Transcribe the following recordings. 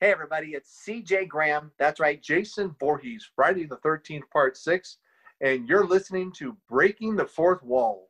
Hey, everybody, it's CJ Graham. That's right, Jason Voorhees, Friday the 13th, Part 6. And you're listening to Breaking the Fourth Wall.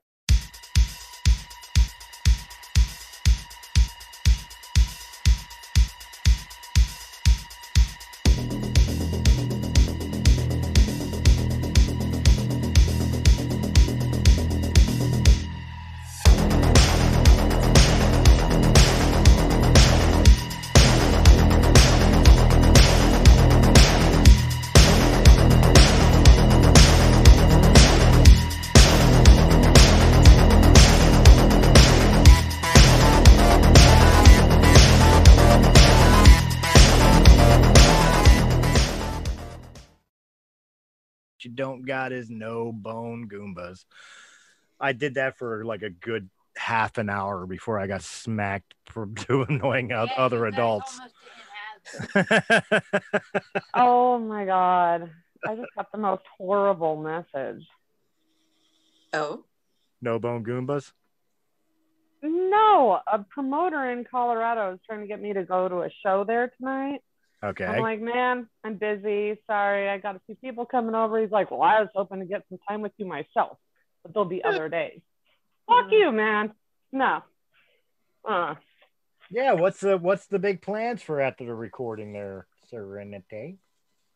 You got is no bone Goombas. I did that for like a good half an hour before I got smacked for doing annoying Yeah, other adults. almost didn't have it. Oh my god. I just got the most horrible message. Oh, no bone Goombas. No, a promoter in Colorado is trying to get me to go to a show there tonight. Okay. I'm like, man, I'm busy. Sorry, I got a few people coming over. He's like, well, I was hoping to get some time with you myself, but there'll be other days. Fuck you, man. No. Uh, yeah. What's the what's the big plans for after the recording there, Sirenity?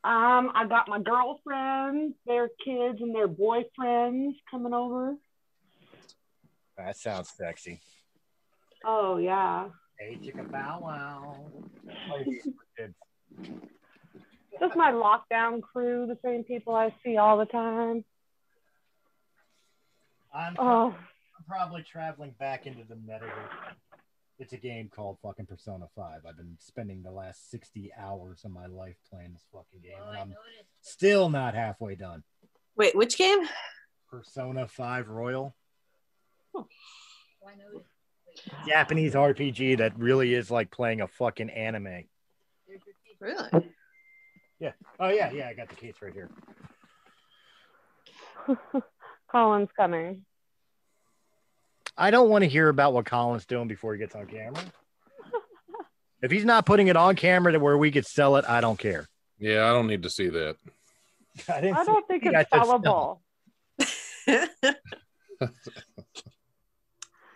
um, I got my girlfriends, their kids, and their boyfriends coming over. That sounds sexy. Oh yeah, Hey, chicken bow wow. Yeah, kids. just my lockdown crew, the same people I see all the time. I'm, Oh, I'm probably traveling back into the metaverse. It's a game called fucking Persona 5. I've been spending the last 60 hours of my life playing this fucking game, Oh, and I I'm still not halfway done. wait, which game? Persona 5 Royal, Oh, I noticed. Wait, Japanese RPG that really is like playing a fucking anime. There's Yeah. Oh yeah, yeah, I got the case right here. Kolin's coming. I don't want to hear about what Kolin's doing before he gets on camera. if he's not putting it on camera to where we could sell it, I don't care. Yeah, I don't need to see that. I, didn't I don't think it's sellable.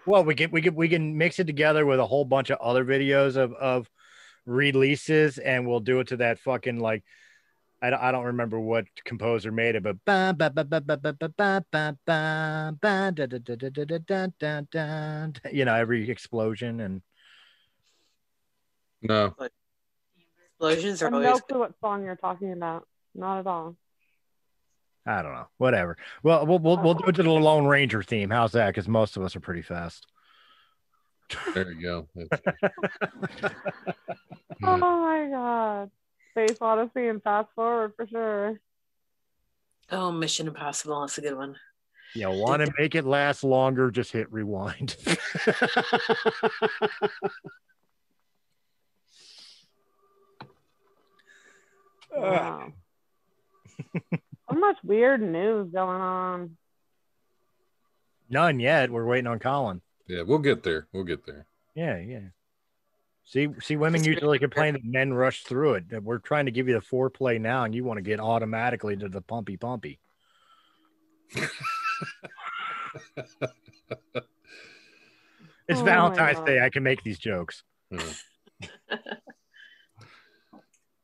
Well, we can we can we can mix it together with a whole bunch of other videos of of releases and we'll do it to that fucking like I don't, I don't remember what composer made it, but you know every explosion and no explosions are always. No clue what song you're talking about. Not at all. I don't know. Whatever. Well, we'll we'll, we'll do it to the Lone Ranger theme. How's that? Because most of us are pretty fast there you go. Oh my god. Space Odyssey and Fast Forward for sure. Oh, Mission Impossible. That's a good one. Yeah, want to make it last longer? Just hit rewind. Wow. so much weird news going on. None yet. We're waiting on Kolin. Yeah, we'll get there. We'll get there. Yeah, yeah. See, see, women usually complain that men rush through it. That We're trying to give you the foreplay now, and you want to get automatically to the pumpy pumpy. it's Oh Valentine's Day. I can make these jokes. Yeah.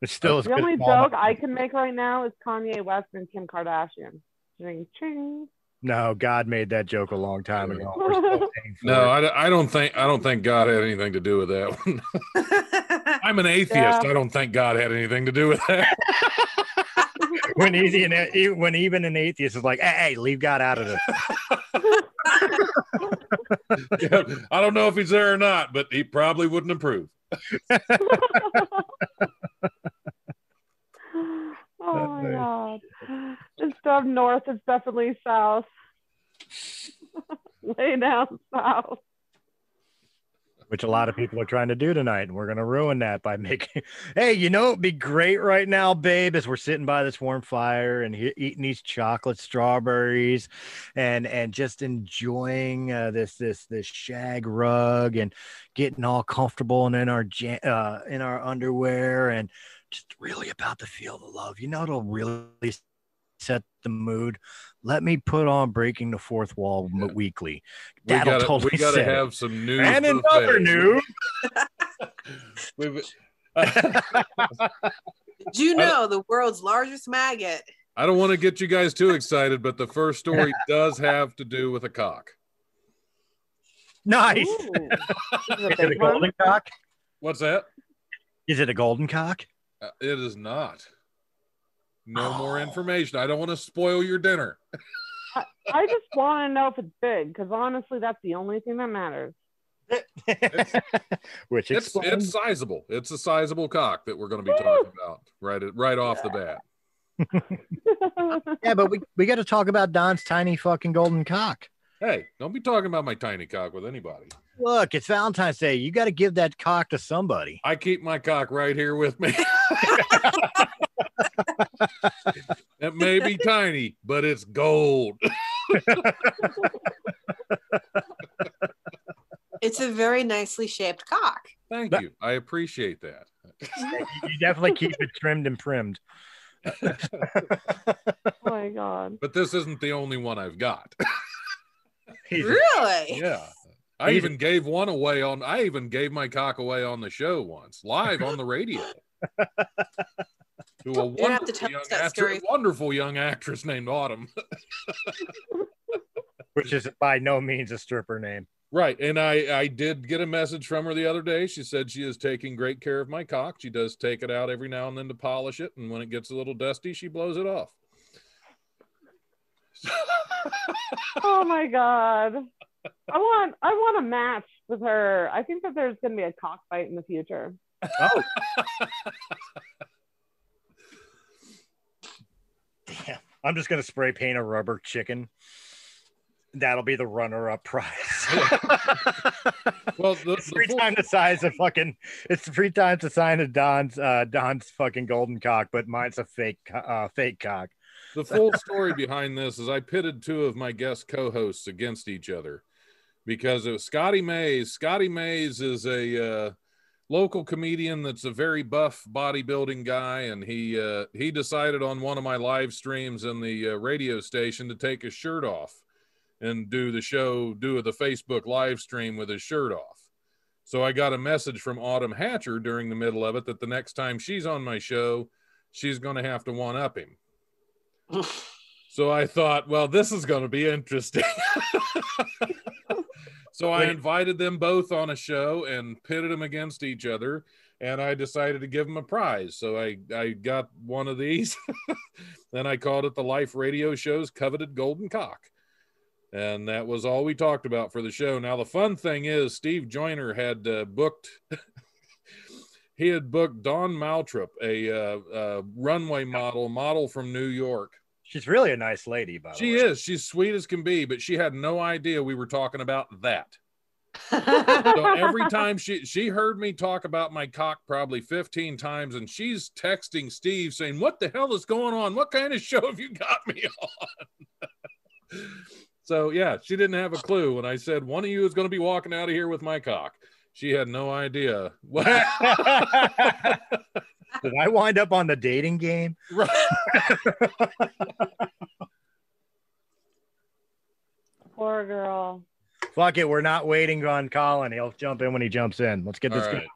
It's still The only joke I can make right now is Kanye West and Kim Kardashian. Ching, ching. No, God made that joke a long time ago. We're still paying for No. I, I don't think I don't think God had anything to do with that one. I'm an atheist. Yeah. I don't think God had anything to do with that. when easy and e, when even an atheist is like, hey, hey, leave God out of this. Yeah, I don't know if he's there or not, but he probably wouldn't approve. oh my god. Instead of north, it's definitely south. Lay down south. which a lot of people are trying to do tonight. And we're going to ruin that by making, hey, you know, it'd be great right now, babe, as we're sitting by this warm fire and he- eating these chocolate strawberries and, and just enjoying uh, this, this, this shag rug and getting all comfortable and in our, ja- uh, in our underwear and just really about to feel the love. You know, it'll really set the mood. Let me put on breaking the fourth wall Yeah. weekly. We That'll gotta, totally we gotta set it. have some news. And for the another news. We've- Did you know the world's largest maggot? I don't want to get you guys too excited, but the first story does have to do with a cock. Nice. Is a it a golden cock? What's that? Is it a golden cock? Uh, it is not. No more Oh. information. I don't want to spoil your dinner. I just want to know if it's big because honestly, that's the only thing that matters. Which It's it's sizable. It's a sizable cock that we're going to be talking about right right off the bat. yeah, but we, we got to talk about Don's tiny fucking golden cock. Hey, don't be talking about my tiny cock with anybody. Look, it's Valentine's Day. You got to give that cock to somebody. I keep my cock right here with me. it may be tiny, but it's gold. It's a very nicely shaped cock. Thank you. I appreciate that. You definitely keep it trimmed and primmed. oh my god. But this isn't the only one I've got. Really? yeah. I He's- even gave one away on I even gave my cock away on the show once, live on the radio. to a gonna wonderful young, us that wonderful young actress named Autumn. which is by no means a stripper name. Right. And I, I did get a message from her the other day. She said she is taking great care of my cock. She does take it out every now and then to polish it. And when it gets a little dusty, she blows it off. Oh my god. I want I want a match with her. I think that there's gonna be a cockfight in the future. Oh, damn. I'm just going to spray paint a rubber chicken. That'll be the runner up prize. well, the, it's the three full- times the size of fucking, it's three times the size of Don's, uh, Don's fucking golden cock, but mine's a fake, uh, fake cock. the full story behind this is I pitted two of my guest co-hosts against each other because it was Scotty Mays. Scotty Mays is a uh, local comedian that's a very buff bodybuilding guy, and he uh, he decided on one of my live streams in the uh, radio station to take his shirt off and do the show, do the Facebook live stream with his shirt off. So I got a message from Autumn Hatcher during the middle of it that the next time she's on my show, she's going to have to one up him. So I thought, well, this is going to be interesting. so I invited them both on a show and pitted them against each other. And I decided to give them a prize. So I, I got one of these. then I called it the Life Radio Show's Coveted Golden Cock. And that was all we talked about for the show. Now, the fun thing is, Steve Joyner had uh, booked. he had booked Dawn Maltrip, a uh, uh, runway model, model from New York. She's really a nice lady, by the She way. is. She's sweet as can be, but she had no idea we were talking about that. So every time she she heard me talk about my cock probably 15 times, and she's texting Steve saying, What the hell is going on? What kind of show have you got me on? so yeah, she didn't have a clue when I said one of you is going to be walking out of here with my cock. She had no idea. What Did I wind up on the dating game? Poor girl. Fuck it. We're not waiting on Kolin. He'll jump in when he jumps in. Let's get All this. right. going.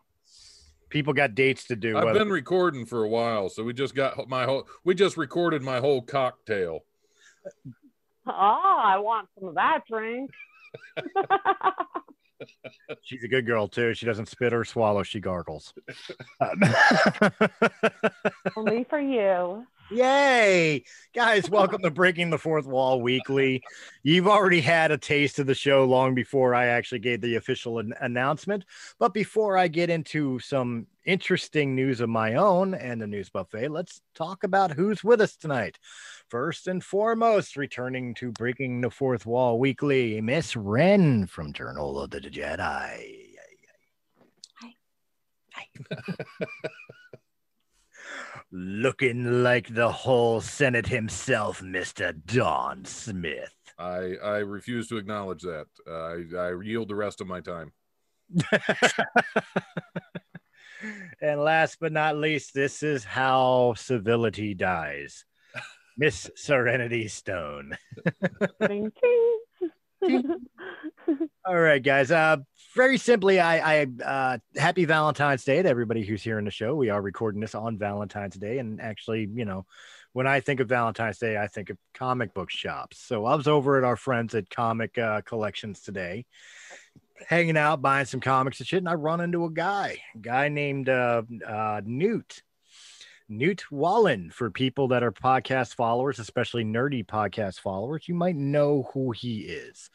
People got dates to do. I've whether- been recording for a while, so we just got my whole we just recorded my whole cocktail. Ah, I want some of that drink. She's a good girl too. She doesn't spit or swallow. She gargles. Um, Only for you. Yay! Guys, welcome to Breaking the Fourth Wall Weekly. You've already had a taste of the show long before I actually gave the official an- announcement. But before I get into some interesting news of my own and the news buffet, let's talk about who's with us tonight. First and foremost, returning to Breaking the Fourth Wall Weekly, Miss Wren from Journal of the Jedi. Looking like the whole Senate himself, Mr. Don Smith. I I refuse to acknowledge that. Uh, I I yield the rest of my time. and last but not least, this is how civility dies. Miss Sirenity Stone. Ding, ting. All right, guys. Uh, very simply, I, I uh, happy Valentine's Day to everybody who's here in the show. We are recording this on Valentine's Day, and actually, you know, when I think of Valentine's Day, I think of comic book shops. So I was over at our friends at Comic uh, Collections today, hanging out, buying some comics and shit, and I run into a guy, a guy named uh, uh, Newt. Newt Wallen, for people that are podcast followers, especially nerdy podcast followers, you might know who he is.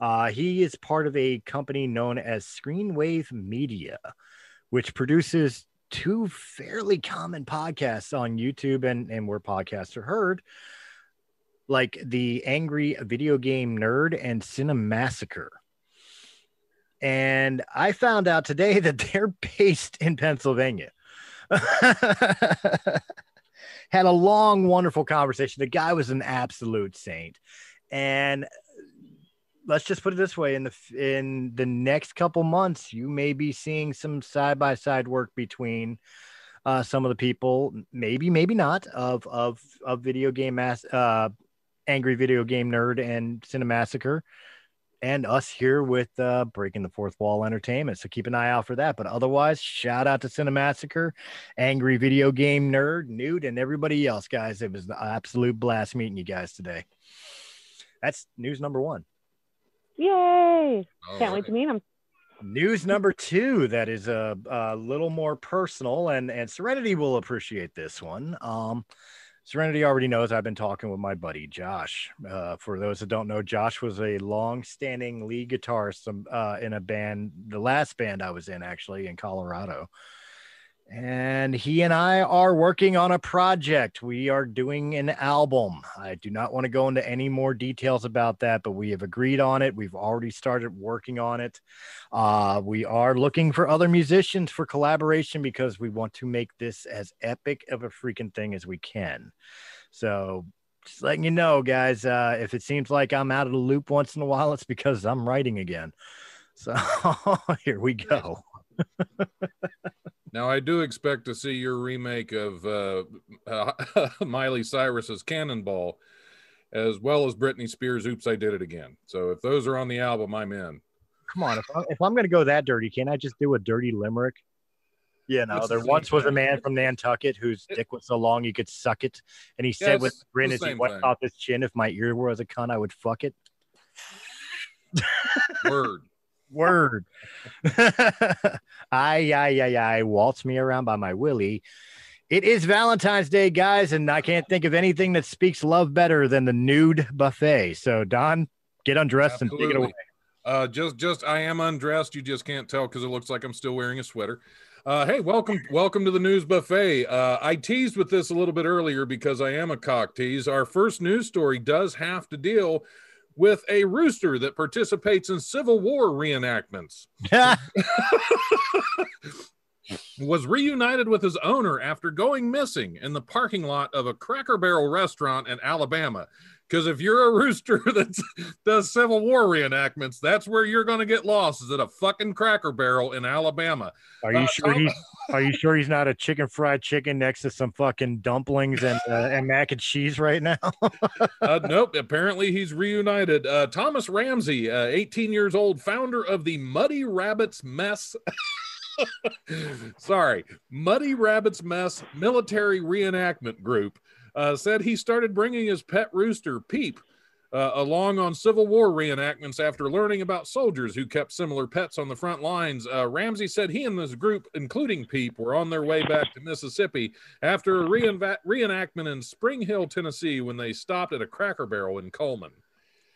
Uh, he is part of a company known as Screenwave Media, which produces two fairly common podcasts on YouTube and, and where podcasts are heard, like the Angry Video Game Nerd and Cinemassacre. And I found out today that they're based in Pennsylvania. Had a long, wonderful conversation. The guy was an absolute saint. And let's just put it this way in the in the next couple months you may be seeing some side by side work between uh, some of the people maybe maybe not of of of video game mass uh angry video game nerd and cinemassacre and us here with uh breaking the fourth wall entertainment so keep an eye out for that but otherwise shout out to cinemassacre angry video game nerd newt and everybody else guys it was an absolute blast meeting you guys today that's news number one Yay! All Can't wait to meet them. News number two that is a, a little more personal, and and Sirenity will appreciate this one. Um, Sirenity already knows I've been talking with my buddy Josh. Uh, for those that don't know, Josh was a long-standing lead guitarist um, uh, in a band, the last band I was in actually in Colorado. And he and I are working on a project. We are doing an album. I do not want to go into any more details about that, but we have agreed on it. We've already started working on it. Uh, we are looking for other musicians for collaboration because we want to make this as epic of a freaking thing as we can. So, just letting you know, guys, uh, if it seems like I'm out of the loop once in a while, it's because I'm writing again. So, here we go. Now I do expect to see your remake of uh, uh, Miley Cyrus's Cannonball, as well as Britney Spears' "Oops, I Did It Again." So if those are on the album, I'm in. Come on, if, I, if I'm going to go that dirty, can't I just do a dirty limerick? You know, It's there the once same was a man from Nantucket whose It- dick was so long you could suck it, and he Yeah, said with a grin the as he same wiped thing. off his chin, "If my ear was a cunt, I would fuck it." Word. Word. I, I, I, I, waltz me around by my willy. It is Valentine's Day, guys, and I can't think of anything that speaks love better than the nude buffet. So, Don, get undressed and take it away. Uh, just, just, I am undressed. You just can't tell because it looks like I'm still wearing a sweater. Uh, hey, welcome, welcome to the news buffet. Uh, I teased with this a little bit earlier because I am a cock tease. Our first news story does have to deal with a rooster that participates in Civil War reenactments. was reunited with his owner after going missing in the parking lot of a Cracker Barrel restaurant in Alabama. Because if you're a rooster that does Civil War reenactments, that's where you're going to get lost. Is at a fucking Cracker Barrel in Alabama. Are you Uh, sure Tom- he's? Are you sure he's not a chicken fried chicken next to some fucking dumplings and uh, and mac and cheese right now? Uh, nope. Apparently, he's reunited. Uh, Thomas Ramsey, uh, 18 years old, founder of the Muddy Rabbits Mess. Sorry, Muddy Rabbits Mess Military Reenactment Group, uh, said he started bringing his pet rooster, Peep, uh, along on Civil War reenactments after learning about soldiers who kept similar pets on the front lines. Uh, Ramsey said he and this group, including Peep, were on their way back to Mississippi after a reenactment in Spring Hill, Tennessee, when they stopped at a Cracker Barrel in Cullman.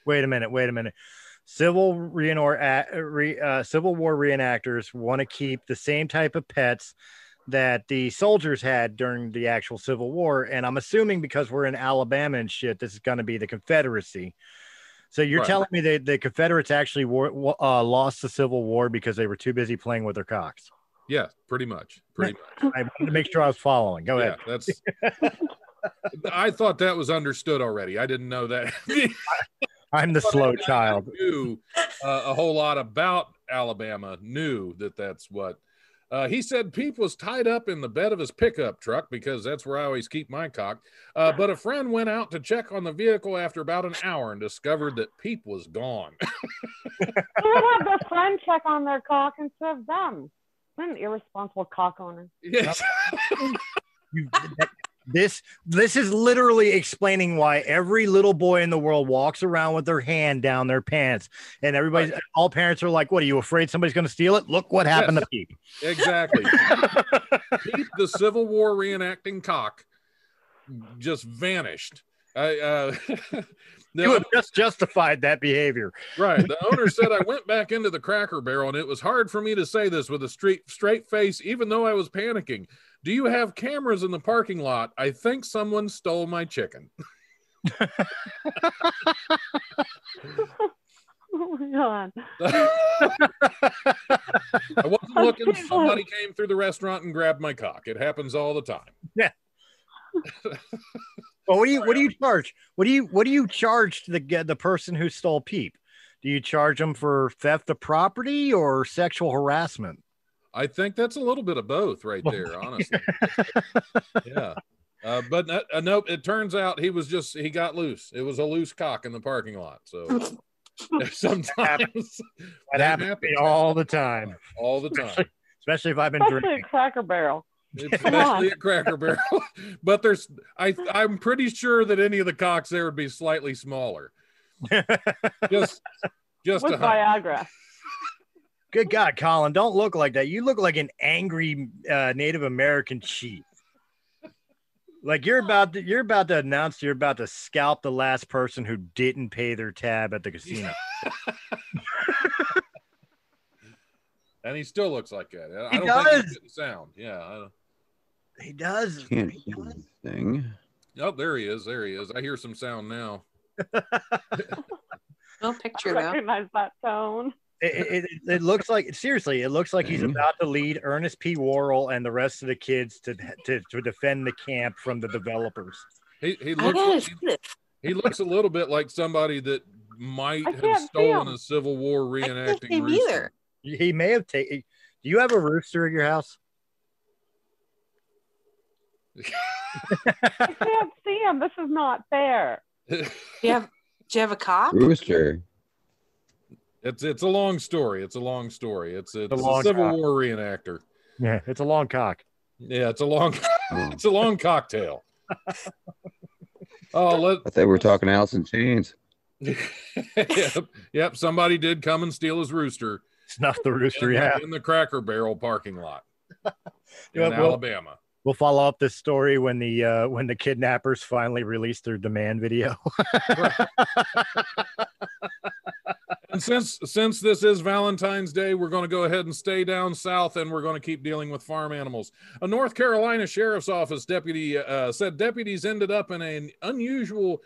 wait a minute. Wait a minute. Civil reenor- uh, re, Civil War reenactors want to keep the same type of pets that the soldiers had during the actual Civil War, and I'm assuming because we're in Alabama and shit, this is going to be the Confederacy. So you're Right. telling me that the Confederates actually war, uh, lost the Civil War because they were too busy playing with their cocks? Yeah, pretty much. Pretty much. I wanted to make sure I was following. Go Yeah, ahead. that's. I thought that was understood already. I didn't know that. I'm the slow child. knew uh, a whole lot about Alabama. Knew that that's what. Uh, he said Peep was tied up in the bed of his pickup truck because that's where I always keep my cock. Uh, but a friend went out to check on the vehicle after about an hour and discovered that Peep was gone. Who would have their friend check on their cock instead of them? What an irresponsible cock owner. yes. You- this this is literally explaining why every little boy in the world walks around with their hand down their pants, and everybody, all parents are like, "What are you afraid somebody's going to steal it?" Look what happened to Peep. exactly. Peep, the Civil War reenacting cock, just vanished. I, uh, the You have just justified that behavior. Right. The owner said I went back into the cracker barrel and it was hard for me to say this with a straight straight face, even though I was panicking. Do you have cameras in the parking lot? I think someone stole my chicken. Oh my god. I wasn't looking. Somebody came through the restaurant and grabbed my cock. It happens all the time. Yeah. Well, what do you what do you charge? What do you what do you charge the the person who stole Peep? Do you charge them for theft of property or sexual harassment? I think that's a little bit of both right there, honestly. yeah. Uh, but uh, uh, nope, it turns out he was just, he got loose. It was a loose cock in the parking lot. So sometimes That happens to me all the time, all the time. especially if I've been Especially drinking. a Cracker Barrel. especially at Cracker Barrel. but there's, I, I'm pretty sure that any of the cocks there would be slightly smaller. Just, just With a hunch. Viagra. Good God, Kolin, don't look like that. You look like an angry uh, Native American chief. Like you're about to, you're about to announce you're about to scalp the last person who didn't pay their tab at the casino. and he still looks like that. I He don't think does. he's getting sound. Yeah. I don't, He does. Can't hear anything. oh, there he is. There he is. I hear some sound now. No I picture though. recognize that tone. It, it, it looks like seriously, it looks like he's Mhm. about to lead Ernest P. Worrell and the rest of the kids to to, to defend the camp from the developers. He, he looks, gotta like, see this. he looks a little bit like somebody that might I have stolen him. a Civil War I can't reenacting rooster. either. He may have taken. Do you have a rooster at your house? I can't see him. This is not fair. Do you have do you have a cock? Rooster. It's it's a long story. It's a long story. It's it's, a, long Civil cock. War reenactor. Yeah, it's a long cock. Yeah, it's a long it's a long cocktail. oh, let I thought we were talking Alice in Chains. yep, yep. Somebody did come and steal his rooster Snuff the rooster. in, the- Yeah, in the Cracker Barrel parking lot in Yeah, well- Alabama. we'll follow up this story when the uh, when the kidnappers finally release their demand video. And since since this is Valentine's Day, we're going to go ahead and stay down south, and we're going to keep dealing with farm animals. A North Carolina sheriff's office deputy uh, said deputies ended up in an unusual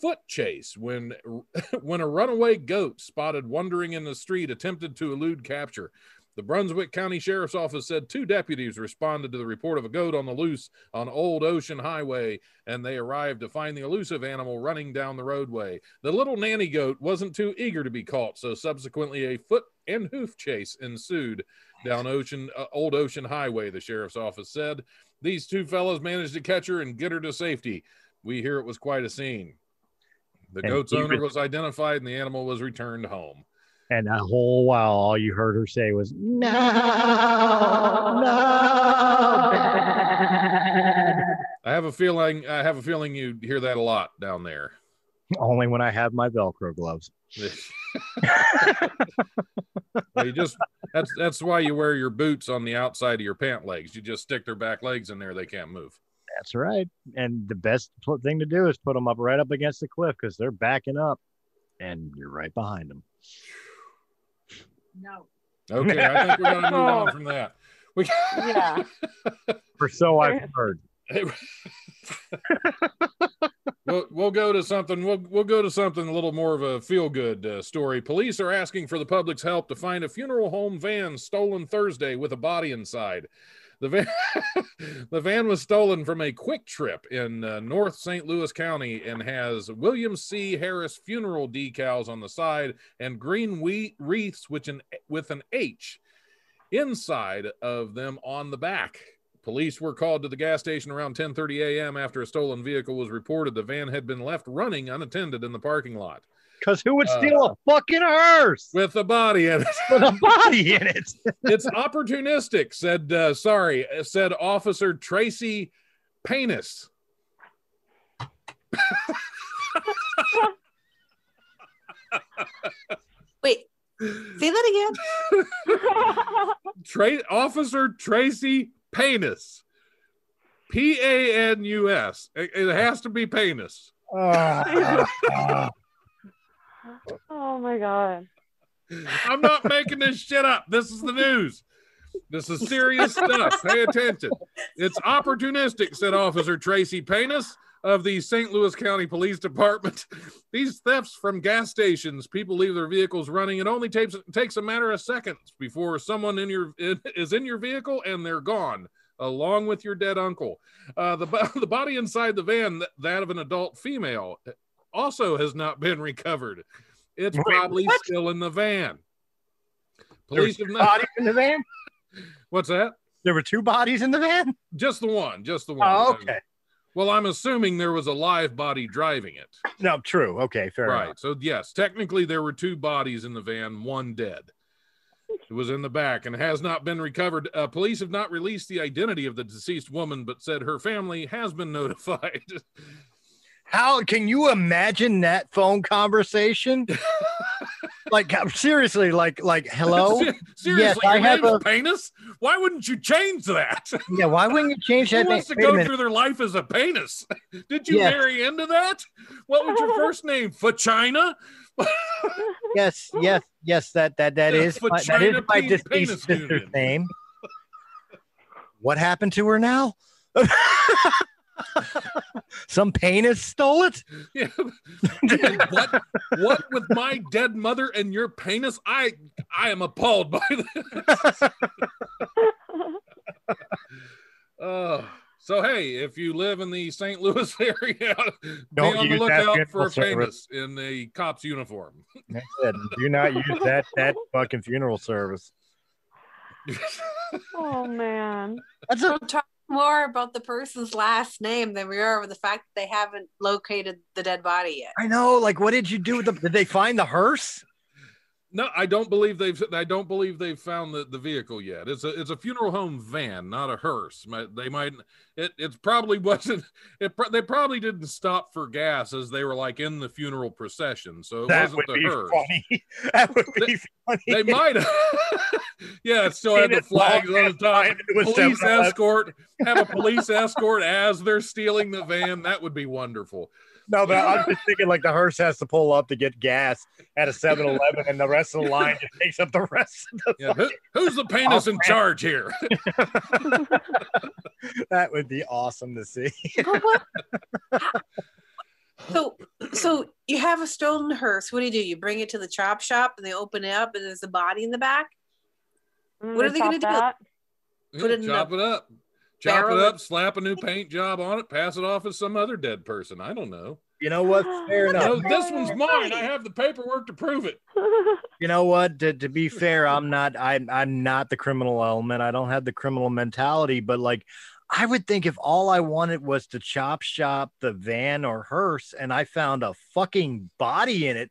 foot chase when when a runaway goat spotted wandering in the street attempted to elude capture. The Brunswick County Sheriff's Office said two deputies responded to the report of a goat on the loose on Old Ocean Highway, and they arrived to find the elusive animal running down the roadway. The little nanny goat wasn't too eager to be caught, so subsequently a foot and hoof chase ensued down Ocean uh, Old Ocean Highway. The sheriff's office said these two fellows managed to catch her and get her to safety. We hear it was quite a scene. The And goat's owner was- was identified, and the animal was returned home. And a whole while, all you heard her say was "No, no." I have a feeling. I have a feeling you hear that a lot down there. Only when I have my Velcro gloves. Well, you just that's that's why you wear your boots on the outside of your pant legs. You just stick their back legs in there; they can't move. That's right. And the best thing to do is put them up right up against the cliff because they're backing up, and you're right behind them. No. Okay, I think we're gonna move on from that. We Yeah. For so I've heard. well, we'll, we'll go to something. We'll we'll go to something a little more of a feel good uh, story. Police are asking for the public's help to find a funeral home van stolen Thursday with a body inside. The van, the van was stolen from a QuikTrip in uh, North St. Louis County and has William C. Harris funeral decals on the side and green wreaths, which an, with an H inside of them on the back. Police were called to the gas station around 10:30 a.m. after a stolen vehicle was reported. The van had been left running unattended in the parking lot Because who would Uh, steal a fucking hearse with a body in it. with a body in it? it's opportunistic, said uh, sorry, uh, said Officer Tracy Panus. Wait, say that again. Tra- Officer Tracy Panus. P A N U S. It, it has to be Panis. Ah. oh my god. I'm not making this shit up. This is the news. This is serious stuff. Pay attention. It's opportunistic, said Officer Tracy Panus of the St. Louis County Police Department. These thefts from gas stations, people leave their vehicles running. It only takes takes a matter of seconds before someone in your is in your vehicle and they're gone, along with your dead uncle. Uh, the the body inside the van, that of an adult female, also has not been recovered. It's Wait, probably what? still in the van. Police have not. bodies in the van. What's that? There were two bodies in the van. Just the one. Just the one. Oh, okay. Well, I'm assuming there was a live body driving it. No, true. Okay, fair right. enough. So yes, technically there were two bodies in the van, one dead. It was in the back and has not been recovered. Uh, police have not released the identity of the deceased woman, but said her family has been notified. How can you imagine that phone conversation? like seriously, like like hello. Seriously, Yes, I have a- Penis? Why wouldn't you change that? Yeah, why wouldn't you change Who that? wants to name? A go through their life as a penis? Did you Yes. marry into that? What was your first name? Fachina? Yes, yes, yes. That that that Yeah, is my, that is my deceased sister's name. What happened to her now? Some penis stole it. Yeah. what? What with my dead mother and your penis? I I am appalled by this. Uh, so hey, if you live in the St. Louis area, Don't be on the use that lookout for a funeral penis in a cop's uniform. Do not use that that fucking funeral service. oh man. That's a We're talking more about the person's last name than we are with the fact that they haven't located the dead body yet. I know. Like, what did you do with the? Did they find the hearse? No, I don't believe they've. I don't believe they've found the, the vehicle yet. It's a it's a funeral home van, not a hearse. They might. It it probably wasn't. It they probably didn't stop for gas as they were like in the funeral procession. So it That wasn't would the be hearse. funny. That would be funny. They might have. yeah, it still had the flags on the top. Police escort. Have a police escort as they're stealing the van. That would be wonderful. No, but I'm just thinking like the hearse has to pull up to get gas at a 7-Eleven, and the rest of the line just takes up the rest. Of the Yeah, who, who's the penis in charge here? that would be awesome to see. So, so you have a stolen hearse. What do you do? You bring it to the chop shop and they open it up and there's a body in the back. And What are they gonna top do? that. Put it in Chop the it up. Chop barrel it up, slap a new paint job on it, pass it off as some other dead person. I don't know. You know what? Fair enough. No, this one's mine. I have the paperwork to prove it. You know what? To, to be fair, I'm not. I'm I'm not the criminal element. I don't have the criminal mentality. But like, I would think if all I wanted was to chop shop the van or hearse, and I found a fucking body in it,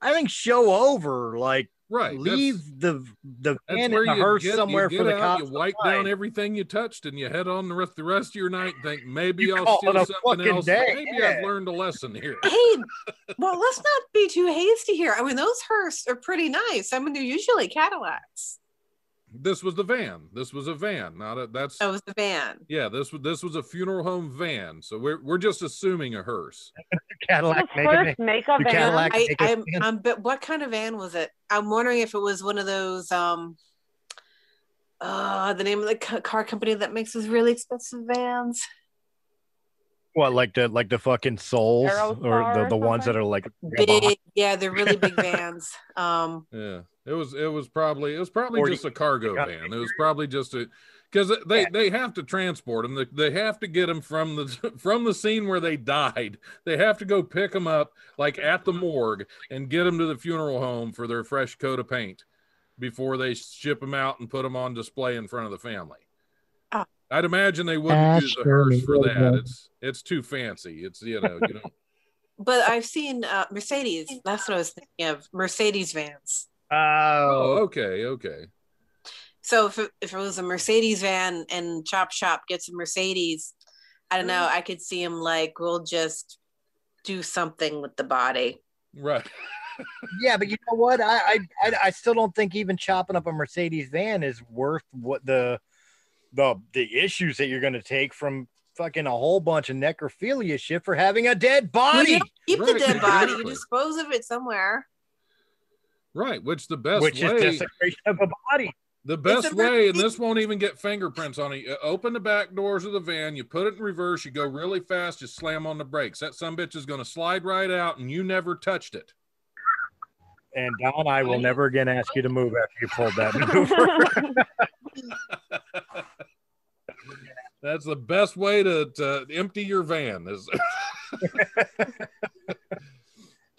I think show over. Like, Right. leave the the That's, van that's where in the hearse get, somewhere for get the out, cops. you wipe find. down everything you touched, and you head on the rest the rest of your night. And think maybe You I'll call steal it a something else. day, Maybe yeah. I've learned a lesson here. Hey, well, let's not be too hasty here. I mean, those hearse are pretty nice. I mean, they're usually Cadillacs. This was the van. This was a van, not a. That's That was the van. yeah. This was this was a funeral home van. So we're we're just assuming a hearse. Cadillac Does making first it. make a van? Cadillac- I, make i'm, van. I'm, but what kind of van was it? I'm wondering if it was one of those, um, uh, the name of the car company that makes those really expensive vans. What, like the like the fucking souls or the, the ones that are like Big, yeah, they're really big vans. Um, Yeah, it was. It was probably. It was probably 40 just a cargo van. It was probably just a because they they have to transport them. They, they have to get them from the from the scene where they died. They have to go pick them up like at the morgue and get them to the funeral home for their fresh coat of paint before they ship them out and put them on display in front of the family. I'd imagine they wouldn't use a Asher hearse for that. Miller. It's it's too fancy. It's you know you know. but I've seen uh, Mercedes. That's what I was thinking of. Mercedes vans. Oh, oh okay, okay. So if it, if it was a Mercedes van and Chop Shop gets a Mercedes, I don't know. I could see him like we'll just do something with the body. Right. yeah, but you know what? I, I I I still don't think even chopping up a Mercedes van is worth what the the the issues that you're gonna take from fucking a whole bunch of necrophilia shit for having a dead You body. don't keep the dead body. You dispose of it somewhere. Right, which the best Which is way desecration of a body. The best way, and this won't even get fingerprints on it. You open the back doors of the van, you put it in reverse, you go really fast, you slam on the brakes. That some bitch is going to slide right out, and you never touched it. And Don, I will never again ask you to move after you pulled that maneuver. That's the best way to, to empty your van. Is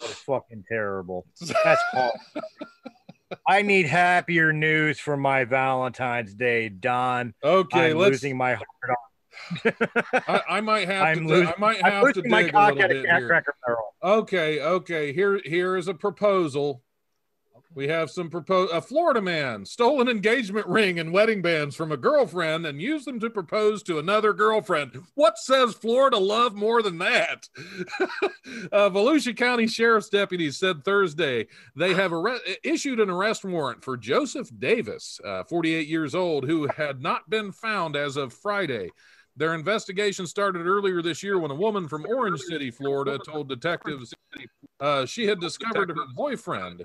fucking terrible. That's awful. I need happier news for my Valentine's Day, Don. okay. I'm let's. losing my heart. I, I might have I'm to. losing- I might I'm have to losing my dig a little bit here. barrel. Okay, okay. Here, here is a proposal. We have some propose. A Florida man stole an engagement ring and wedding bands from a girlfriend and used them to propose to another girlfriend. What says Florida love more than that? uh, Volusia County Sheriff's deputies said Thursday they have arre- issued an arrest warrant for Joseph Davis, uh, 48 years old, who had not been found as of Friday. Their investigation started earlier this year when a woman from Orange City, Florida, told detectives uh, she had discovered her boyfriend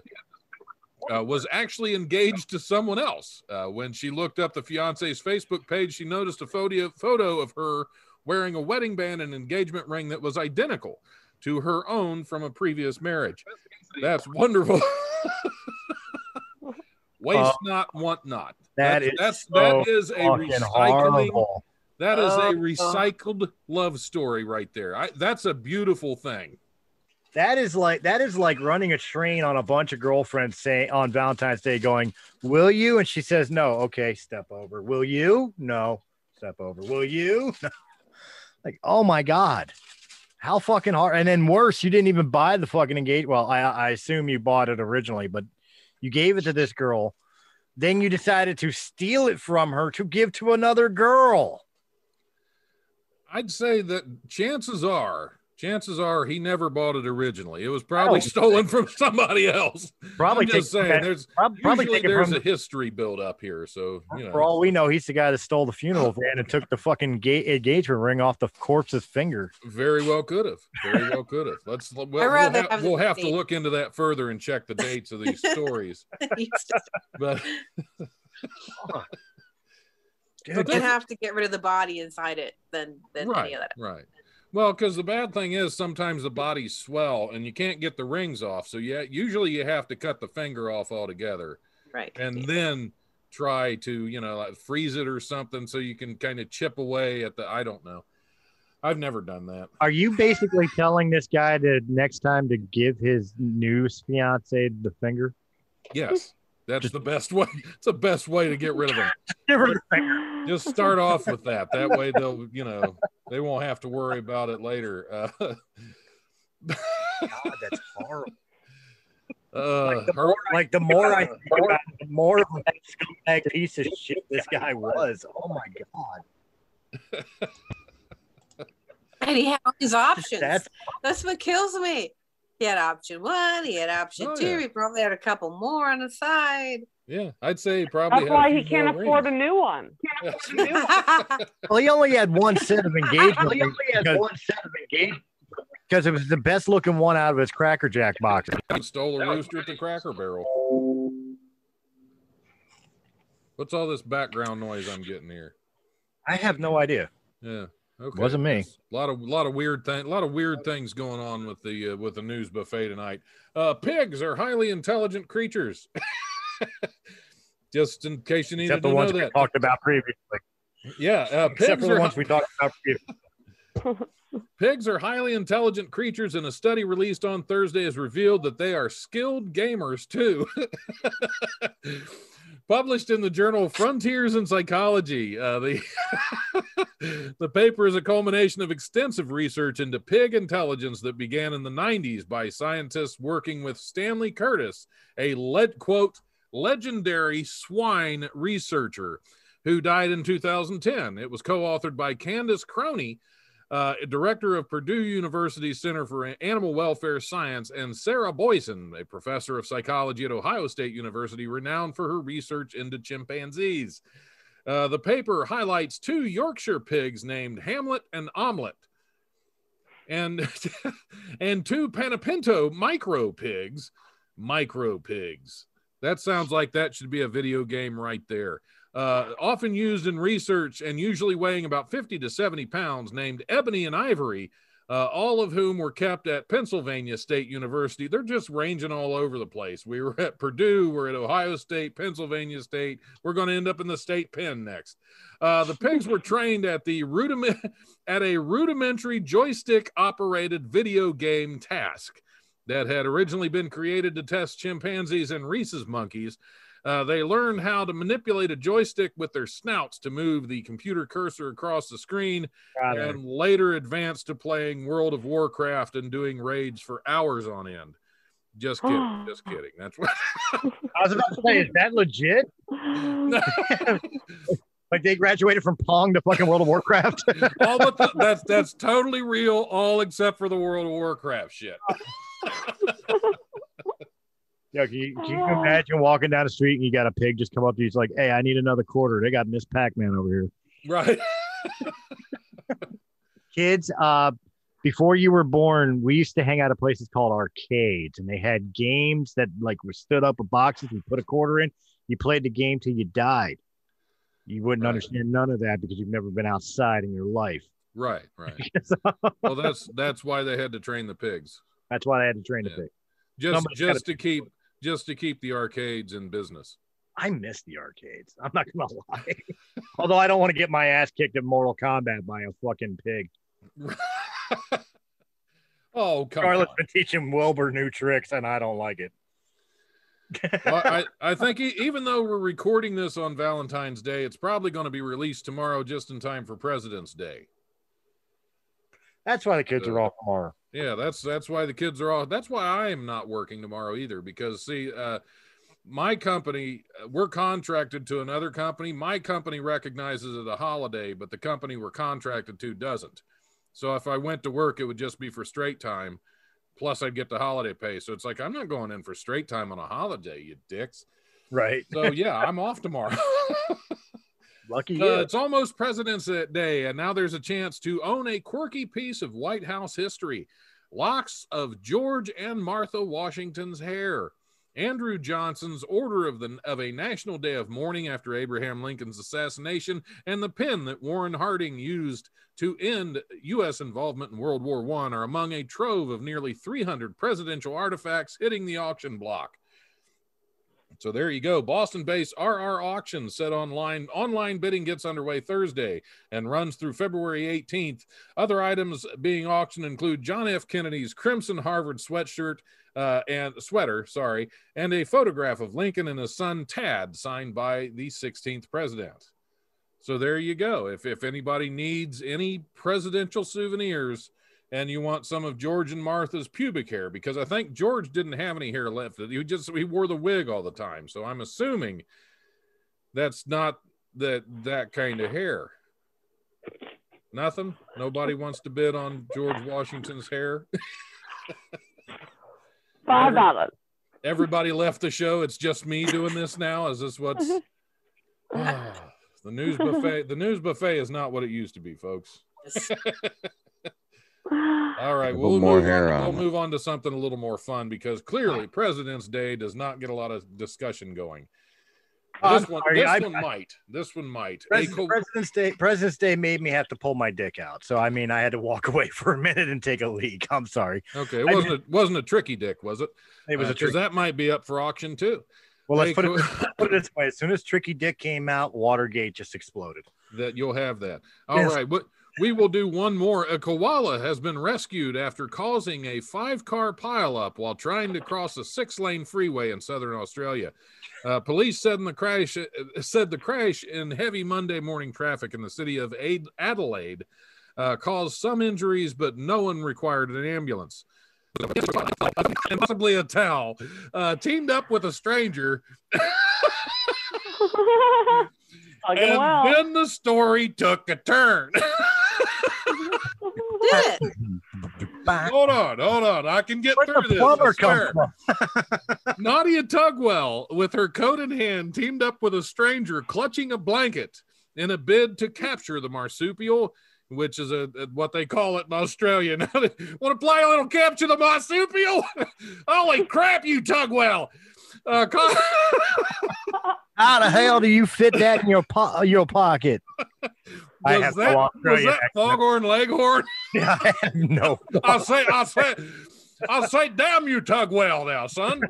uh, was actually engaged to someone else. Uh, when she looked up the fiance's Facebook page, she noticed a photo, photo of her wearing a wedding band and engagement ring that was identical to her own from a previous marriage. That's wonderful. Waste Uh, not, want not. That that's, is that's so that is a recycling horrible. that is a oh. recycled love story right there. I, that's a beautiful thing. That is like that is like running a train on a bunch of girlfriends saying on Valentine's Day going, "Will you?" And she says, "No." Okay, step over. Will you? No. Step over. Will you? Like, oh my god, how fucking hard. And then worse, you didn't even buy the fucking engage. Well, I I assume you bought it originally, but you gave it to this girl. Then you decided to steal it from her to give to another girl. I'd say that chances are, chances are he never bought it originally. It was probably don't- stolen from somebody else. Probably I'm just take- saying, there's Prob- Probably there's from a history built up here. So you For all we know, he's the guy that stole the funeral van and took the fucking ga- engagement ring off the corpse's finger. very well could have, very well could have. Let's we'll, we'll, rather have, have the we'll have to look into that further and check the dates of these stories. But Dude, You're gonna have to get rid of the body inside it than than right, any of that. right. Well, because the bad thing is sometimes the bodies swell and you can't get the rings off. So yeah, usually you have to cut the finger off altogether. Right. and then try to you know like freeze it or something so you can kind of chip away at the i don't know i've never done that Are you basically telling this guy to next time to give his new fiance the finger? yes that's the best way it's the best way to get rid of them Give her the finger. just start off with that that way they'll you know they won't have to worry about it later uh, God, that's horrible. uh Like the more, like the more I think about it, the more of a scumbag piece of shit this guy was. Oh my god. And he had all his options. That's That's what kills me. He had option one, he had option Oh, two, yeah. he probably had a couple more on the side. yeah i'd say probably That's why he can't more afford a rings. new one. well, he only had one set of engagement rings because, because it was the best looking one out of his Cracker Jack box. He stole a rooster at the cracker barrel what's all this background noise i'm getting here I have no idea. Yeah. Okay. Wasn't me. A lot of lot of weird thing, a lot of weird things going on with the uh, with the news buffet tonight. Uh, pigs are highly intelligent creatures. Just in case you needed Except to the know ones we talked about previously. Yeah, uh, Except pigs for the are ones we talked about previously. Pigs are highly intelligent creatures, and a study released on Thursday has revealed that they are skilled gamers too. Published in the journal Frontiers in Psychology, uh, the the paper is a culmination of extensive research into pig intelligence that began in the 90s by scientists working with Stanley Curtis, a lead quote legendary swine researcher who died in 2010. It was co-authored by Candace Croney, uh, director of Purdue University Center for Animal Welfare Science, and Sarah Boysen, a professor of psychology at Ohio State University, renowned for her research into chimpanzees. Uh, the paper highlights two Yorkshire pigs named Hamlet and Omelette, and and two Panepinto micro pigs, micro pigs. That sounds like that should be a video game right there uh, often used in research and usually weighing about 50 to 70 pounds, named Ebony and Ivory, uh, all of whom were kept at Pennsylvania State University. They're just ranging all over the place. We were at Purdue, we're at Ohio State, Pennsylvania State. We're going to end up in the state pen next. Uh, the pigs were trained at the rudiment at a rudimentary joystick operated video game task that had originally been created to test chimpanzees and rhesus monkeys. Uh, they learned how to manipulate a joystick with their snouts to move the computer cursor across the screen Got it. and later advanced to playing World of Warcraft and doing raids for hours on end. Just kidding. just kidding. That's what. I was about to say, is that legit? Like they graduated from Pong to fucking World of Warcraft? all but the, that's that's totally real, all except for the World of Warcraft shit. Yo, can you, can you imagine walking down the street and you got a pig just come up to you? It's like, hey, I need another quarter. They got Miss Pac-Man over here. Right. Kids, uh, before you were born, we used to hang out at places called arcades, and they had games that like were stood up with boxes. You put a quarter in, you played the game till you died. You wouldn't Right. understand none of that because you've never been outside in your life. Right. Right. So, Well, that's that's why they had to train the pigs. That's why I had to train the Yeah. pig. Just Somebody's just to keep just to keep the arcades in business. I miss the arcades. I'm not gonna lie. Although I don't want to get my ass kicked in Mortal Kombat by a fucking pig. oh, come Scarlett's on. been teaching Wilbur new tricks, and I don't like it. well, I, I think even though we're recording this on Valentine's Day, it's probably going to be released tomorrow just in time for President's Day. That's why the kids are off tomorrow. Yeah, that's that's why the kids are all. That's why I am not working tomorrow either. Because see, uh, my company, uh, we're contracted to another company. My company recognizes it a holiday, but the company we're contracted to doesn't. So if I went to work, it would just be for straight time. Plus, I'd get the holiday pay. So it's like I'm not going in for straight time on a holiday, you dicks. Right. So yeah, I'm off tomorrow. Lucky. Uh, it's almost President's Day, and now there's a chance to own a quirky piece of White House history locks of George and Martha Washington's hair. Andrew Johnson's order of the of a national day of mourning after Abraham Lincoln's assassination, and the pen that Warren Harding used to end U.S. involvement in World War I are among a trove of nearly 300 presidential artifacts hitting the auction block. So there you go. Boston-based RR Auction set online. Online bidding gets underway Thursday and runs through February 18th. Other items being auctioned include John F. Kennedy's Crimson Harvard sweatshirt uh, and sweater, sorry, and a photograph of Lincoln and his son Tad, signed by the 16th president. So there you go. If if anybody needs any presidential souvenirs, and you want some of George and Martha's pubic hair because I think George didn't have any hair left. He just he wore the wig all the time. So I'm assuming that's not that that kind of hair. Nothing. Nobody wants to bid on George Washington's hair. Five dollars. Everybody left the show. It's just me doing this now. Is this what's Ah, the news buffet? The news buffet is not what it used to be, folks. All right, we'll more move hair on. on We'll move on to something a little more fun because clearly President's Day does not get a lot of discussion going. I'm This one, sorry, this I- one might. This one might. President, co- President's Day. President's Day made me have to pull my dick out. So I mean, I had to walk away for a minute and take a leak. I'm sorry. okay, it wasn't a, wasn't a tricky dick, was it? It was uh, a because trick. that might be up for auction too. Well, let's Hey, put it, co- put it this way: as soon as Tricky Dick came out, Watergate just exploded. that you'll have that. All right, Yes. but we will do one more. A koala has been rescued after causing a five-car pileup while trying to cross a six-lane freeway in southern Australia. Uh, police said in the crash uh, said the crash in heavy Monday morning traffic in the city of Adelaide uh, caused some injuries, but no one required an ambulance. And possibly a towel. Uh, teamed up with a stranger and well. then the story took a turn. Did it? hold on, hold on. I can get Where through the this. plumber I come from? Nadia Tugwell, with her coat in hand, teamed up with a stranger clutching a blanket in a bid to capture the marsupial, which is a, a- what they call it in Australia. Now, want to play a little capture the marsupial? Holy crap, you Tugwell! Uh, co- How the hell do you fit that in your po- your pocket? I was have that, no was that. Foghorn Leghorn? I have no. I'll say, I'll say, I'll say, damn you, Tugwell, now, son.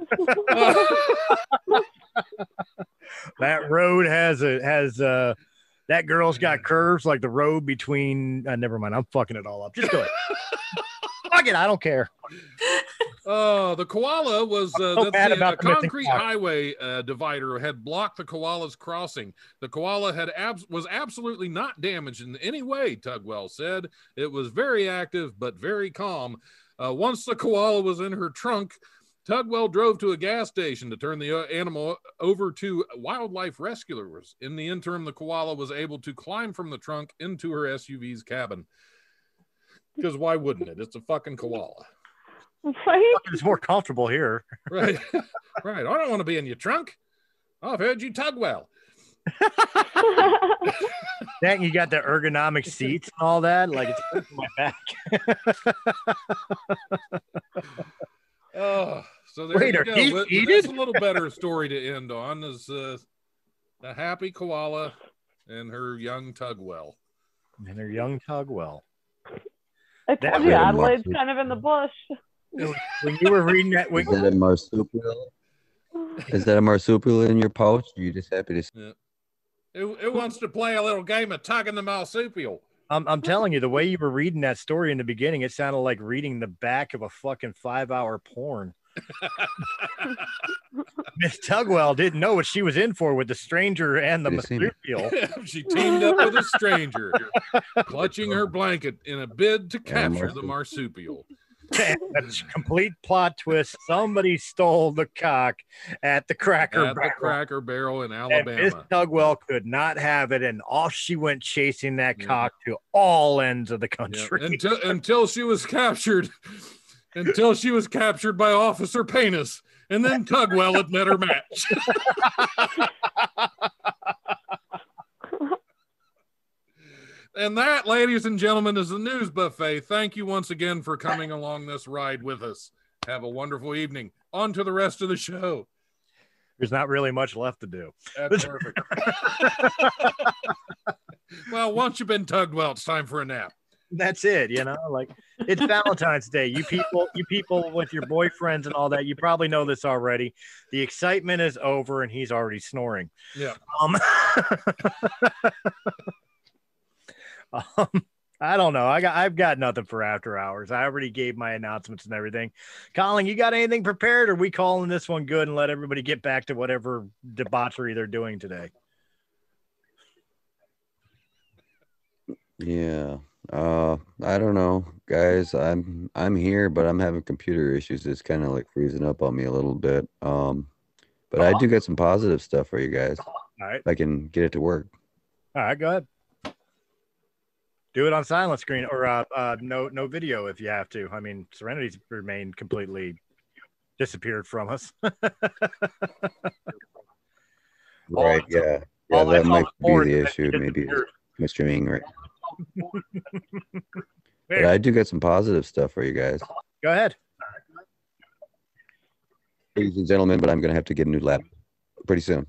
Uh, That road has a has uh that girl's got curves like the road between. Uh, never mind, I'm fucking it all up. Just go ahead. Fuck it, I don't care. Uh, the koala was uh, so that's the, a the concrete highway uh, divider had blocked the koala's crossing. The koala had abs- was absolutely not damaged in any way. Tugwell said it was very active but very calm. Uh, once the koala was in her trunk, Tugwell drove to a gas station to turn the uh, animal over to wildlife rescuers. In the interim, the koala was able to climb from the trunk into her SUV's cabin. Because why wouldn't it? It's a fucking koala. Right? It's more comfortable here. Right. right. I don't want to be in your trunk. I've heard you tug well. That you got the ergonomic seats and all that. Like it's my back. Oh, so there Wait, you go. these That's a little better story to end on is uh, a happy koala and her young Tugwell. And her young Tugwell. I That told you Adelaide's kind of in the bush. When you were reading that, when, Is that a marsupial? Is that a marsupial in your pouch? Are you just happy to see? Who, who wants to play a little game of tugging the marsupial? I'm, I'm telling you, the way you were reading that story in the beginning, it sounded like reading the back of a fucking five hour porn. Miss Tugwell didn't know what she was in for with the stranger and the Should've seen it. marsupial. she teamed up with a stranger, clutching her blanket in a bid to capture the marsupial. A complete plot twist. Somebody stole the cock at the Cracker At the Barrel. Cracker Barrel in And Miss Alabama. Tugwell could not have it, and off she went chasing that Yeah. cock to all ends of the Yeah, country. Until until she was captured, until she was captured by Officer Panus, and then Tugwell had met her match. and that, ladies and gentlemen, is the news buffet. Thank you once again for coming along this ride with us. Have a wonderful evening. On to the rest of the show. There's not really much left to do. That's perfect. well, once you've been tugged well, it's time for a nap. That's it, you know. Like it's Valentine's Day. You people, you people with your boyfriends and all that, you probably know this already. The excitement is over, and he's already snoring. Yeah. Um, um, I don't know. I got I've got nothing for after hours. I already gave my announcements and everything. Kolin, you got anything prepared? Or are we calling this one good and let everybody get back to whatever debauchery they're doing today? Yeah. Uh, I don't know, guys. I'm I'm here, but I'm having computer issues. It's kind of like freezing up on me a little bit. Um, but I do get some positive stuff for you guys. All right. If I can get it to work. All right, go ahead. Do it on silent screen or uh, uh, no no video if you have to. I mean, Sirenity's remained completely disappeared from us. Right. Yeah. Yeah. That might be the issue. Maybe my streaming right. But I do get some positive stuff for you guys, go ahead. ladies and gentlemen. But I'm gonna have to get a new laptop pretty soon.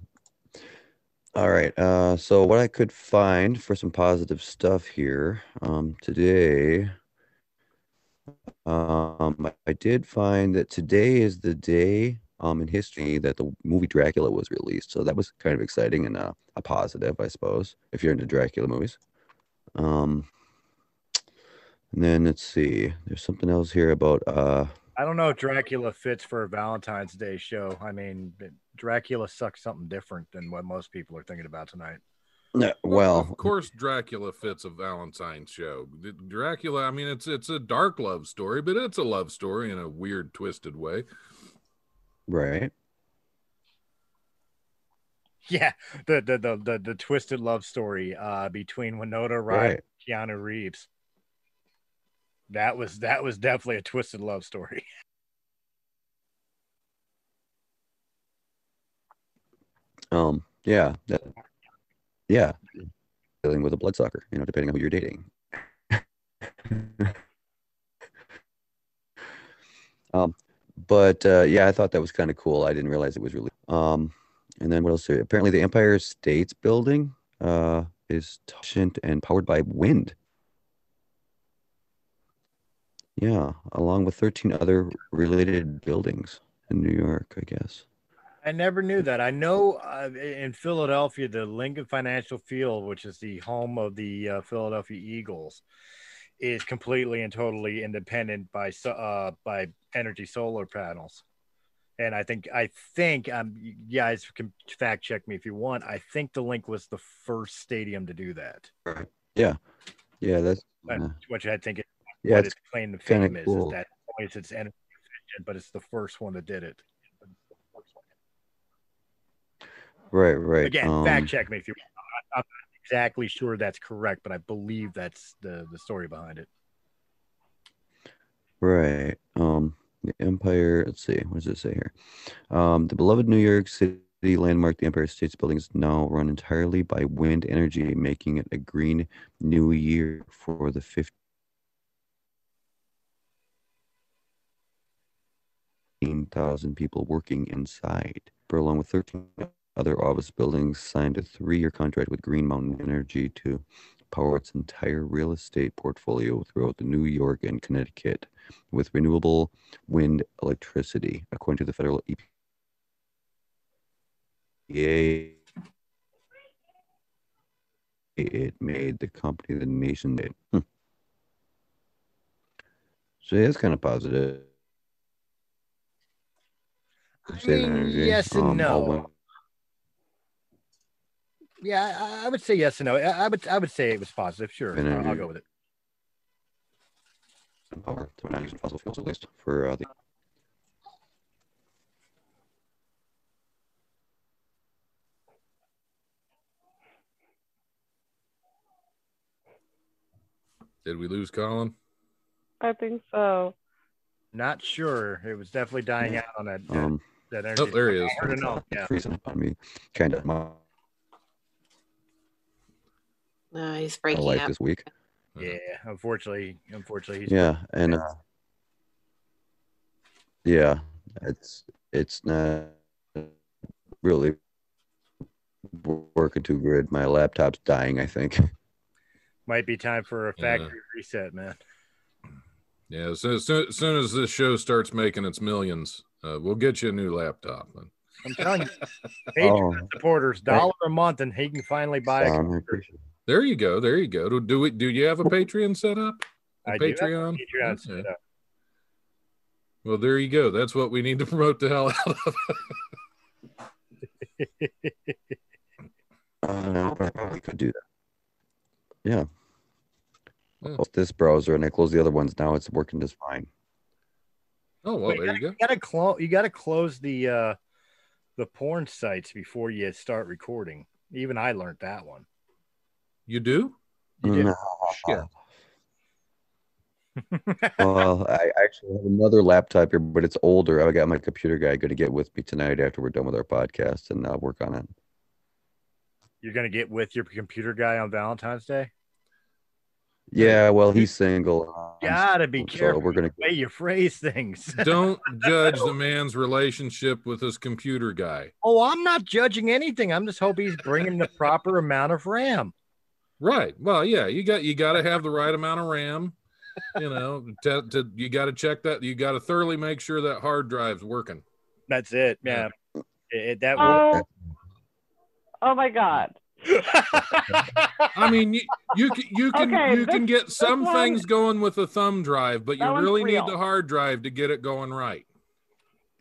All right. Uh, so what I could find for some positive stuff here um, today, um, I did find that today is the day um, in history that the movie Dracula was released. So that was kind of exciting and uh, a positive, I suppose, if you're into Dracula movies. Um, and then let's see. There's something else here about uh, I don't know if Dracula fits for a Valentine's Day show. I mean, Dracula sucks something different than what most people are thinking about tonight. no, well, of course, Dracula fits a Valentine's show. Dracula, I mean, it's it's a dark love story, but it's a love story in a weird, twisted way. right. Yeah, the the the the, the twisted love story uh, between Winona Ryder Right. and Keanu Reeves. That was that was definitely a twisted love story. Um, yeah, that, yeah, dealing with a bloodsucker, you know, depending on who you're dating. um, but uh, yeah, I thought that was kind of cool. I didn't realize it was really. Um, and then what else? Apparently, the Empire States Building uh, is efficient and powered by wind. Yeah, along with 13 other related buildings in New York, I guess. I never knew that. I know uh, in Philadelphia, the Lincoln Financial Field, which is the home of the uh, Philadelphia Eagles, is completely and totally independent by uh, by energy solar panels. And I think I think um, you guys can fact check me if you want. I think the Link was the first stadium to do that. Yeah, yeah, that's uh, which I think is yeah, what it's its claim to fame is, cool. is that always it's energy efficient, but it's the first one that did it. Right, right. Again, um, fact check me if you want. I'm not exactly sure that's correct, but I believe that's the the story behind it. Right. Um, the Empire, let's see, what does it say here? Um, the beloved New York City landmark, the Empire States Building, is now run entirely by wind energy, making it a green new year for the 15,000 people working inside. For along with 13 other office buildings, signed a three-year contract with Green Mountain Energy to power its entire real estate portfolio throughout the New York and Connecticut with renewable wind electricity, according to the federal EPA. It made the company the nation. Hmm. So yeah, it's kind of positive. I mean, yes and um, no. Wind Yeah, I, I would say yes and no. I, I would I would say it was positive. Sure, I'll, I'll go with it. power. So we're not using fossil fuels at least for uh, the Did we lose Kolin? I think so. Not sure. It was definitely dying out on that that, um. that energy. Oh, there he is. I don't know. Yeah. freezing on me. Kind of my No, he's breaking life up. this week. Yeah, unfortunately, unfortunately, he's Yeah, and uh, yeah, it's it's not really working too good. My laptop's dying. I think. might be time for a Yeah. factory reset, man. Yeah, so as soon, as soon as this show starts making its millions, uh, we'll get you a new laptop. I'm telling you, Patreon Oh, supporters, dollar a month, and he can finally buy a Sam, I computer. Appreciate it. There you go. There you go. Do, do we? Do you have a Patreon set up? A I do have a Patreon. Patreon set up. Well, there you go. That's what we need to promote the hell out of. Uh, no, I probably could do that. Yeah. Yeah. Close this browser and I close the other ones. Now it's working just fine. Oh well, Wait, there you go. You gotta close. You gotta close the uh, the porn sites before you start recording. Even I learned that one. You do? You do. No. Shit. well, I actually have another laptop here, but it's older. I got my computer guy going to get with me tonight after we're done with our podcast and uh, work on it. You're gonna get with your computer guy on Valentine's Day. Yeah, well, he's single. gotta be So careful we're gonna the way you phrase things. Don't judge the man's relationship with his computer guy. oh, I'm not judging anything. I'm just hoping he's bringing the proper amount of RAM. Right. Well, yeah, you got you got to have the right amount of RAM. You know, to, to you got to check that. You got to thoroughly make sure that hard drive's working. That's it. Yeah. It- that will- Oh, oh my God. I mean, you you can you can Okay, you can get some one- things going with a thumb drive, but you That one's really need the hard drive to get it going right.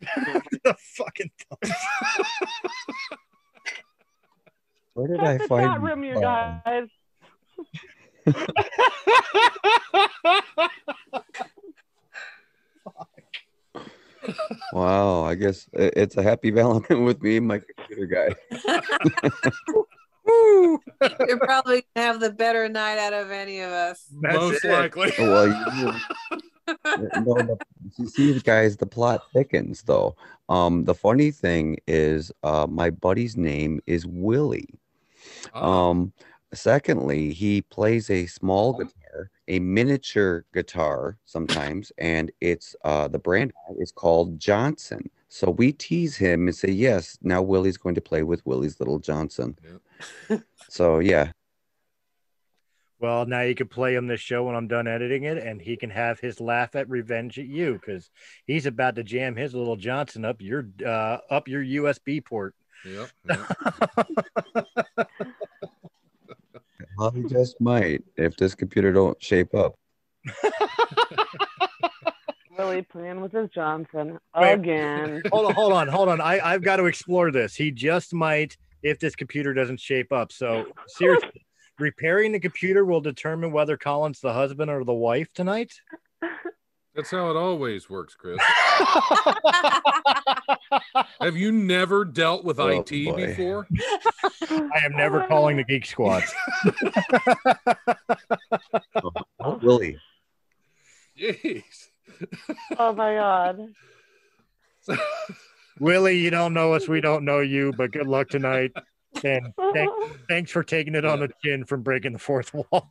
the fucking Where did Check I the find chat room, you guys. Wow, I guess it's a happy Valentine with me and my computer guy. You're probably gonna have the better night out of any of us. That's Most it. likely. Well, you, no, the, you see, guys, the plot thickens though. Um, the funny thing is, uh, my buddy's name is Willie. Oh, Um, secondly, he plays a small guitar, a miniature guitar sometimes, and it's uh the brand is called Johnson. So we tease him and say, "Yes, now Willie's going to play with Willie's little Johnson." So yeah, Well, now you can play him this show when I'm done editing it, and he can have his laugh at revenge at you because he's about to jam his little Johnson up your uh, up your USB port. Yep. yep. well, he just might if this computer don't shape up. Really playing with his Johnson Wait. again. hold on, hold on, hold on. I, I've got to explore this. He just might if this computer doesn't shape up. So seriously, repairing the computer will determine whether Kolin's the husband or the wife tonight. That's how it always works, Chris. Have you never dealt with Oh, IT boy. before? I am never calling the Geek Squad. Oh, Willie, Jeez. Oh my God. Willie, you don't know us, we don't know you, but good luck tonight. And thank, thanks for taking it on the chin from breaking the fourth wall.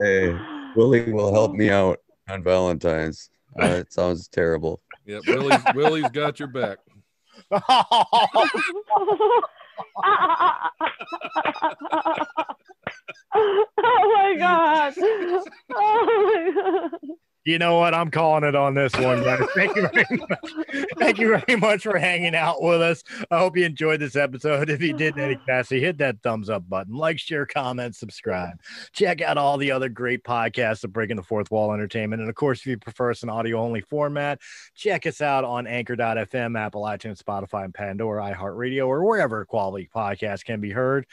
Hey, Willie will help me out on Valentine's. Uh, it sounds terrible. Yeah, Willie's Willie's got your back. oh my god. Oh my god. You know what? I'm calling it on this one, guys. Thank you very much. Thank you very much for hanging out with us. I hope you enjoyed this episode. If you did, Eddie Cassie, hit that thumbs up button, like, share, comment, subscribe. Check out all the other great podcasts of Breaking the Fourth Wall Entertainment. And of course, if you prefer us in audio only format, check us out on anchor.fm, Apple, iTunes, Spotify, and Pandora, iHeartRadio, or wherever quality podcasts can be heard.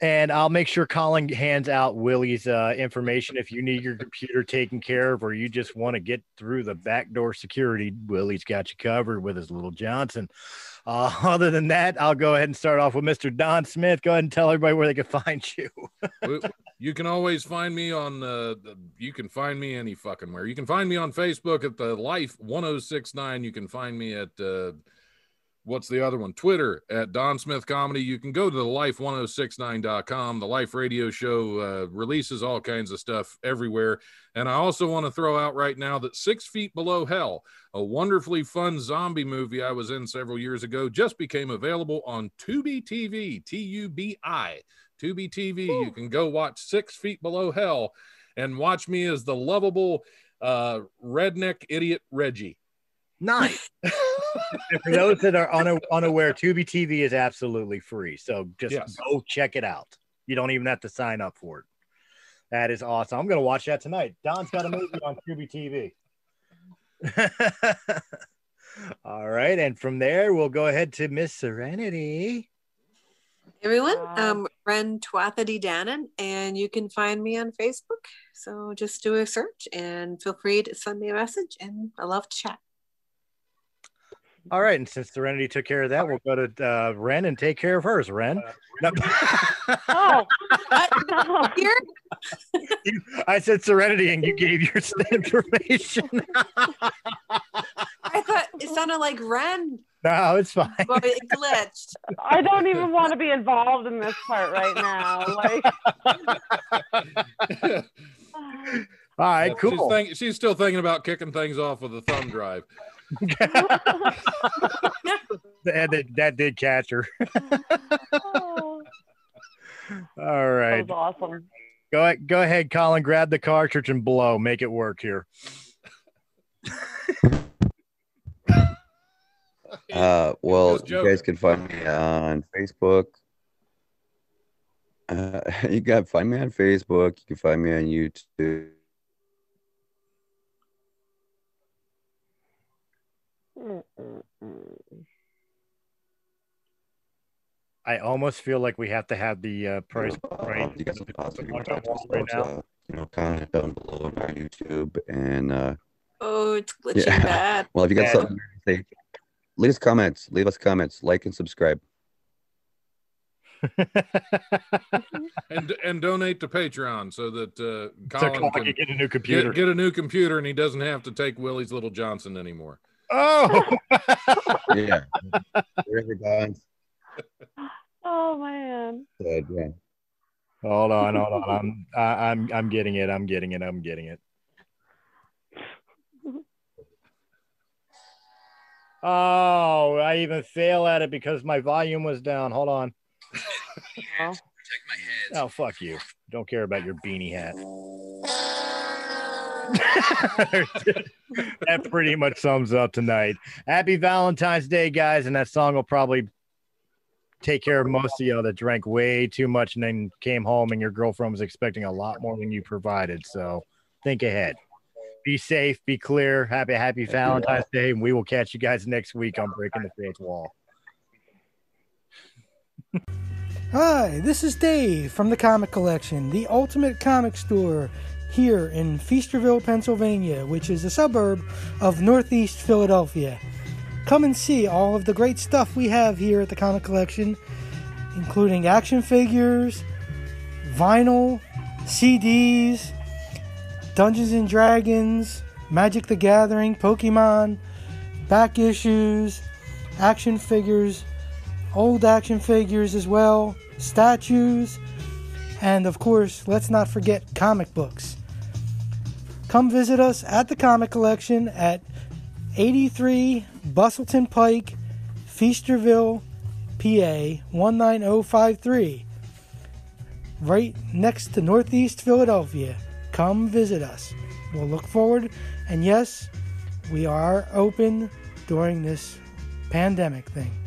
And I'll make sure Kolin hands out Willie's uh, information if you need your computer taken care of or you just want to get through the backdoor security. Willie's got you covered with his little Johnson. Uh, other than that, I'll go ahead and start off with Mr. Don Smith. Go ahead and tell everybody where they can find you. You can always find me on uh, the- you can find me any fucking where. You can find me on Facebook at the Life 1069. You can find me at uh, what's the other one? Twitter at Don Smith Comedy. You can go to the life1069.com. The Life Radio Show uh, releases all kinds of stuff everywhere. And I also want to throw out right now that Six Feet Below Hell, a wonderfully fun zombie movie I was in several years ago, just became available on Tubi TV, T U B I. Tubi TV. You can go watch Six Feet Below Hell and watch me as the lovable uh, redneck idiot Reggie. Nice. And for those that are una- unaware, Tubi TV is absolutely free. So just Yes. go check it out. You don't even have to sign up for it. That is awesome. I'm going to watch that tonight. Don's got a movie on Tubi TV. All right. And from there, we'll go ahead to Miss Sirenity. Everyone, Wow. um, Wren Twathady Dannon, and you can find me on Facebook. So just do a search and feel free to send me a message, and I love to chat. All right. And since Sirenity took care of that, we'll go to uh, Wren and take care of hers. Wren. No. Oh, What? no. Here? I said Sirenity and you gave your information. I thought it sounded like Wren, no, it's fine. but it glitched. I don't even want to be involved in this part right now. Like, All right, Uh, She's, cool. think, she's still thinking about kicking things off with a thumb drive. that, did, that did catch her. Oh, All that was awesome. Go ahead, go ahead, Kolin. Grab the cartridge and blow. Make it work here. Uh, well, you guys can find me on Facebook. Uh, you can find me on Facebook. You can find me on YouTube. I almost feel like we have to have the uh, price Uh, right. you got some positive Right remarks now. uh, you know, comment down below on our YouTube. And uh, Oh, it's glitching Yeah. bad. well, if you got Yeah. something to say, leave us comments. Leave us comments. Like and subscribe. And and donate to Patreon so that uh, so Kolin Kolin can can get a new computer. get, get a new computer and he doesn't have to take Willie's little Johnson anymore. Oh, Yeah. Wherever God's Oh man. said, yeah. hold on, hold on. I'm I, I'm I'm getting it. I'm getting it. I'm getting it. Oh, I even fail at it because my volume was down. Hold on. Oh. Oh, fuck you. Don't care about your beanie hat. that pretty much sums up tonight. Happy Valentine's Day, guys. And that song will probably take care of most of y'all that drank way too much and then came home and your girlfriend was expecting a lot more than you provided. So think ahead. Be safe, be clear. Happy, happy Valentine's Day. And we will catch you guys next week on Breaking the Fourth Wall. Hi, this is Dave from the Comic Collection, the ultimate comic store here in Feasterville, Pennsylvania, which is a suburb of Northeast Philadelphia. Come and see all of the great stuff we have here at the Comic Collection, including action figures, vinyl, CDs, Dungeons and Dragons, Magic the Gathering, Pokemon, back issues, action figures, old action figures as well, statues, and of course, let's not forget comic books. Come visit us at the Comic Collection at 83 Bustleton Pike, Feasterville, PA 19053, right next to Northeast Philadelphia. Come visit us. We'll look forward, and yes, we are open during this pandemic thing.